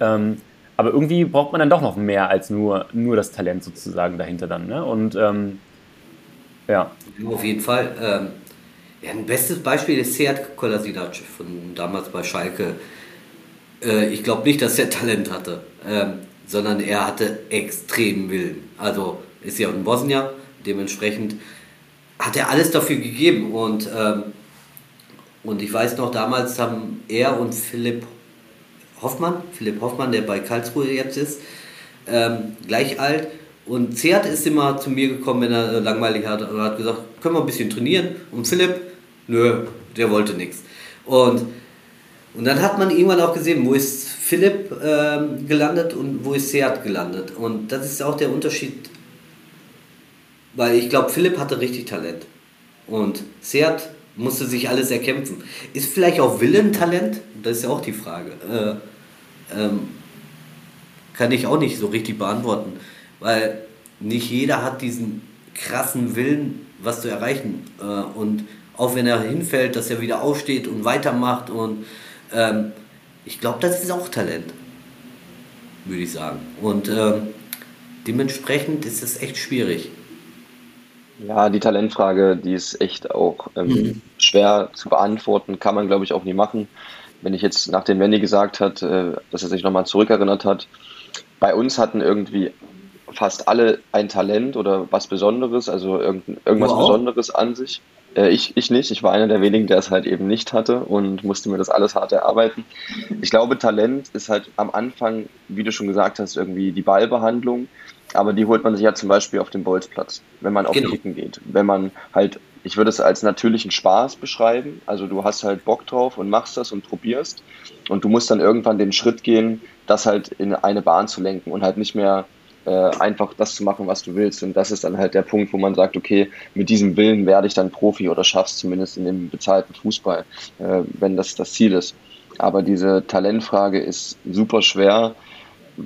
Ähm, aber irgendwie braucht man dann doch noch mehr als nur, nur das Talent sozusagen dahinter dann. Ne? Und ähm, ja. Auf jeden Fall. Ähm, ja, ein bestes Beispiel ist Seat Kolasinac von damals bei Schalke. Äh, ich glaube nicht, dass er Talent hatte, ähm, sondern er hatte extremen Willen. Also ist ja ein Bosnier, dementsprechend hat er alles dafür gegeben. Und, ähm, und ich weiß noch, damals haben er und Philipp Hoffmann, Philipp Hoffmann, der bei Karlsruhe jetzt ist, ähm, gleich alt. Und Zert ist immer zu mir gekommen, wenn er langweilig hat und hat gesagt, können wir ein bisschen trainieren? Und Philipp, nö, der wollte nichts. Und, und dann hat man irgendwann auch gesehen, wo ist Philipp ähm, gelandet und wo ist Seat gelandet. Und das ist auch der Unterschied, weil ich glaube, Philipp hatte richtig Talent. Und Seat musste sich alles erkämpfen. Ist vielleicht auch Willen Talent? Das ist ja auch die Frage. Äh, ähm, kann ich auch nicht so richtig beantworten, weil nicht jeder hat diesen krassen Willen, was zu erreichen. Äh, und auch wenn er hinfällt, dass er wieder aufsteht und weitermacht. Und ähm, ich glaube, das ist auch Talent, würde ich sagen. Und ähm, dementsprechend ist es echt schwierig. Ja, die Talentfrage, die ist echt auch ähm, mhm. schwer zu beantworten, kann man glaube ich auch nie machen wenn ich jetzt nach dem Wendy gesagt hat, äh, dass er sich nochmal zurückerinnert hat, bei uns hatten irgendwie fast alle ein Talent oder was Besonderes, also irgendwas wow. Besonderes an sich. Äh, ich, ich nicht, ich war einer der wenigen, der es halt eben nicht hatte und musste mir das alles hart erarbeiten. Ich glaube, Talent ist halt am Anfang, wie du schon gesagt hast, irgendwie die Ballbehandlung, aber die holt man sich ja zum Beispiel auf dem Bolzplatz, wenn man auf genau. Kicken geht. Wenn man halt ich würde es als natürlichen Spaß beschreiben. Also du hast halt Bock drauf und machst das und probierst. Und du musst dann irgendwann den Schritt gehen, das halt in eine Bahn zu lenken und halt nicht mehr äh, einfach das zu machen, was du willst. Und das ist dann halt der Punkt, wo man sagt, okay, mit diesem Willen werde ich dann Profi oder schaff's zumindest in dem bezahlten Fußball, äh, wenn das das Ziel ist. Aber diese Talentfrage ist super schwer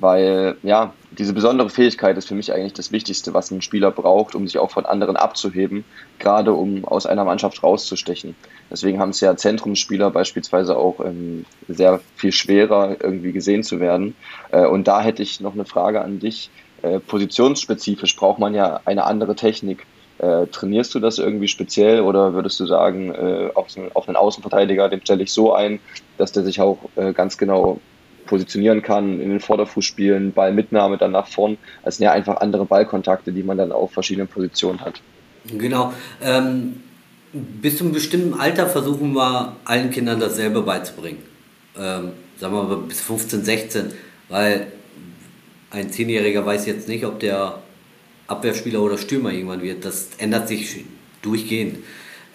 weil ja, diese besondere Fähigkeit ist für mich eigentlich das Wichtigste, was ein Spieler braucht, um sich auch von anderen abzuheben, gerade um aus einer Mannschaft rauszustechen. Deswegen haben es ja Zentrumsspieler beispielsweise auch ähm, sehr viel schwerer irgendwie gesehen zu werden. Äh, und da hätte ich noch eine Frage an dich. Äh, positionsspezifisch braucht man ja eine andere Technik. Äh, trainierst du das irgendwie speziell oder würdest du sagen, äh, auf, auf, einen Außenverteidiger, den stelle ich so ein, dass der sich auch äh, ganz genau positionieren kann, in den Vorderfuß spielen, Ballmitnahme dann nach vorn. Das sind ja einfach andere Ballkontakte, die man dann auf verschiedenen Positionen hat. Genau. Ähm, bis zu einem bestimmten Alter versuchen wir allen Kindern dasselbe beizubringen. Ähm, sagen wir mal bis 15, 16, weil ein Zehnjähriger weiß jetzt nicht, ob der Abwehrspieler oder Stürmer irgendwann wird. Das ändert sich durchgehend.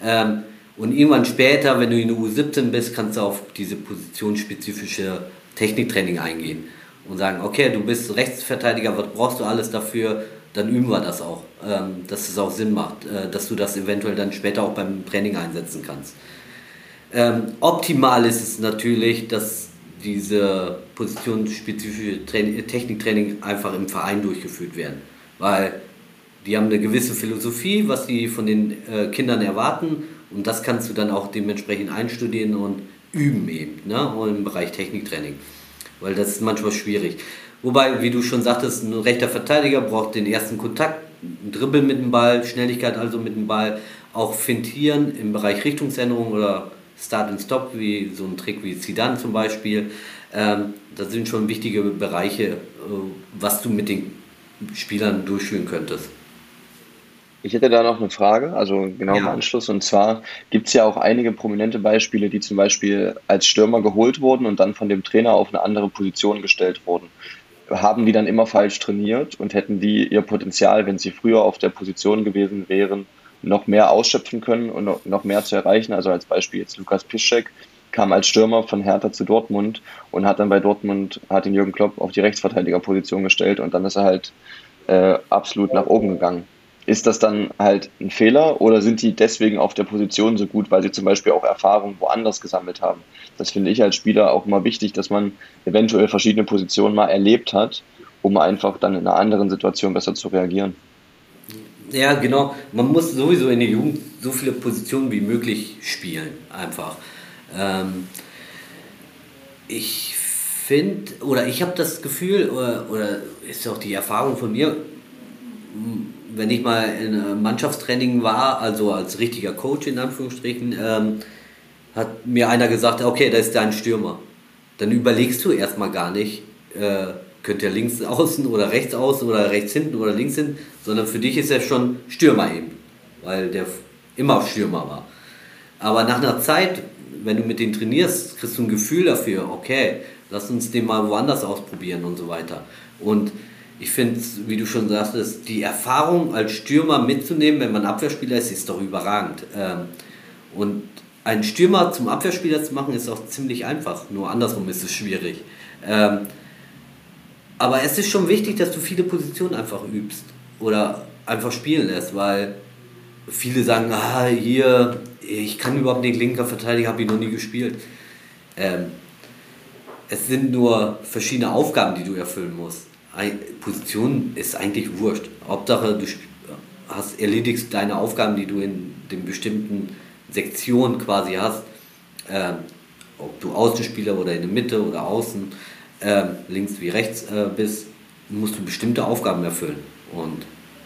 Ähm, und irgendwann später, wenn du in der U17 bist, kannst du auf diese positionsspezifische Techniktraining eingehen und sagen, okay, du bist Rechtsverteidiger, was brauchst du alles dafür? Dann üben wir das auch, ähm, dass es auch Sinn macht, äh, dass du das eventuell dann später auch beim Training einsetzen kannst. Ähm, optimal ist es natürlich, dass diese positionsspezifische Techniktraining einfach im Verein durchgeführt werden. Weil die haben eine gewisse Philosophie, was sie von den äh, Kindern erwarten und das kannst du dann auch dementsprechend einstudieren und üben eben, ne? Im Bereich Techniktraining. Weil das ist manchmal schwierig. Wobei, wie du schon sagtest, ein rechter Verteidiger braucht den ersten Kontakt, ein Dribbeln mit dem Ball, Schnelligkeit also mit dem Ball, auch Fintieren im Bereich Richtungsänderung oder Start and Stop, wie so ein Trick wie Zidane zum Beispiel. Ähm, das sind schon wichtige Bereiche, äh, was du mit den Spielern durchführen könntest. Ich hätte da noch eine Frage, also genau im Anschluss. Und zwar gibt es ja auch einige prominente Beispiele, die zum Beispiel als Stürmer geholt wurden und dann von dem Trainer auf eine andere Position gestellt wurden. Haben die dann immer falsch trainiert und hätten die ihr Potenzial, wenn sie früher auf der Position gewesen wären, noch mehr ausschöpfen können und noch mehr zu erreichen? Also als Beispiel jetzt Lukas Piszczek kam als Stürmer von Hertha zu Dortmund und hat dann bei Dortmund, hat den Jürgen Klopp auf die Rechtsverteidigerposition gestellt und dann ist er halt äh, absolut nach oben gegangen. Ist das dann halt ein Fehler oder sind die deswegen auf der Position so gut, weil sie zum Beispiel auch Erfahrung woanders gesammelt haben? Das finde ich als Spieler auch immer wichtig, dass man eventuell verschiedene Positionen mal erlebt hat, um einfach dann in einer anderen Situation besser zu reagieren. Ja, genau. Man muss sowieso in der Jugend so viele Positionen wie möglich spielen, einfach. Ähm, ich finde, oder ich habe das Gefühl, oder, oder ist auch die Erfahrung von mir, wenn ich mal in Mannschaftstraining war, also als richtiger Coach in Anführungsstrichen, ähm, hat mir einer gesagt, okay, da ist dein Stürmer. Dann überlegst du erstmal gar nicht, äh, könnte er links außen oder rechts außen oder rechts hinten oder links hinten, sondern für dich ist er schon Stürmer eben, weil der immer Stürmer war. Aber nach einer Zeit, wenn du mit denen trainierst, kriegst du ein Gefühl dafür, okay, lass uns den mal woanders ausprobieren und so weiter. Und ich finde, wie du schon sagtest, die Erfahrung als Stürmer mitzunehmen, wenn man Abwehrspieler ist, ist doch überragend. Ähm, und einen Stürmer zum Abwehrspieler zu machen, ist auch ziemlich einfach. Nur andersrum ist es schwierig. Ähm, aber es ist schon wichtig, dass du viele Positionen einfach übst oder einfach spielen lässt, weil viele sagen, ah, hier, ich kann überhaupt nicht linker Verteidiger, habe ich noch nie gespielt. Ähm, es sind nur verschiedene Aufgaben, die du erfüllen musst. Position ist eigentlich wurscht. Hauptsache, du hast, erledigst deine Aufgaben, die du in den bestimmten Sektionen quasi hast. Ähm, ob du Außenspieler oder in der Mitte oder außen, äh, links wie rechts äh, bist, musst du bestimmte Aufgaben erfüllen. Und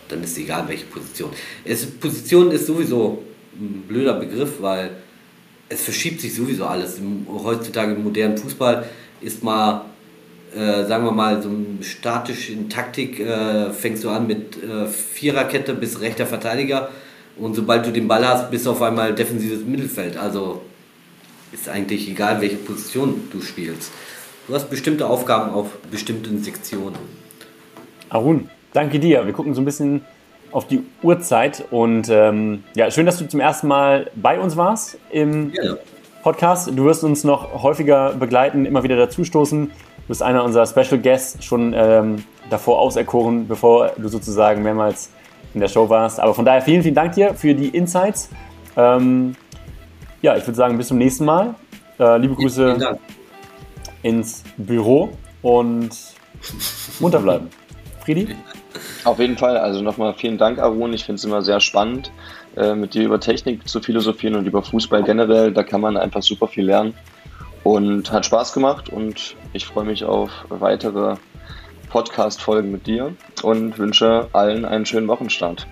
dann ist egal, welche Position. Es, Position ist sowieso ein blöder Begriff, weil es verschiebt sich sowieso alles. Heutzutage im modernen Fußball ist mal äh, sagen wir mal, so statisch in Taktik äh, fängst du an mit äh, Viererkette bis rechter Verteidiger und sobald du den Ball hast, bist du auf einmal defensives Mittelfeld. Also ist eigentlich egal, welche Position du spielst. Du hast bestimmte Aufgaben auf bestimmten Sektionen. Arun, danke dir. Wir gucken so ein bisschen auf die Uhrzeit und ähm, ja, schön, dass du zum ersten Mal bei uns warst im ja. Podcast. Du wirst uns noch häufiger begleiten, immer wieder dazustoßen. Du bist einer unserer Special Guests, schon ähm, davor auserkoren, bevor du sozusagen mehrmals in der Show warst. Aber von daher vielen, vielen Dank dir für die Insights. Ähm, ja, ich würde sagen, bis zum nächsten Mal. Äh, liebe Grüße ins Büro und munter bleiben. Friedi? Auf jeden Fall, also nochmal vielen Dank, Arun. Ich finde es immer sehr spannend, äh, mit dir über Technik zu philosophieren und über Fußball generell. Da kann man einfach super viel lernen. Und hat Spaß gemacht und ich freue mich auf weitere Podcast-Folgen mit dir und wünsche allen einen schönen Wochenstart.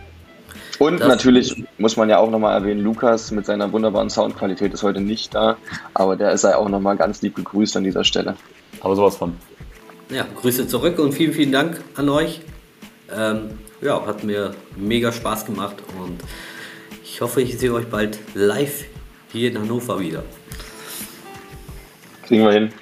Und das natürlich muss man ja auch nochmal erwähnen, Lukas mit seiner wunderbaren Soundqualität ist heute nicht da, aber der sei auch nochmal ganz lieb gegrüßt an dieser Stelle. Aber sowas von. Ja, Grüße zurück und vielen, vielen Dank an euch. Ähm, ja, hat mir mega Spaß gemacht und ich hoffe, ich sehe euch bald live hier in Hannover wieder. Kriegen wir hin.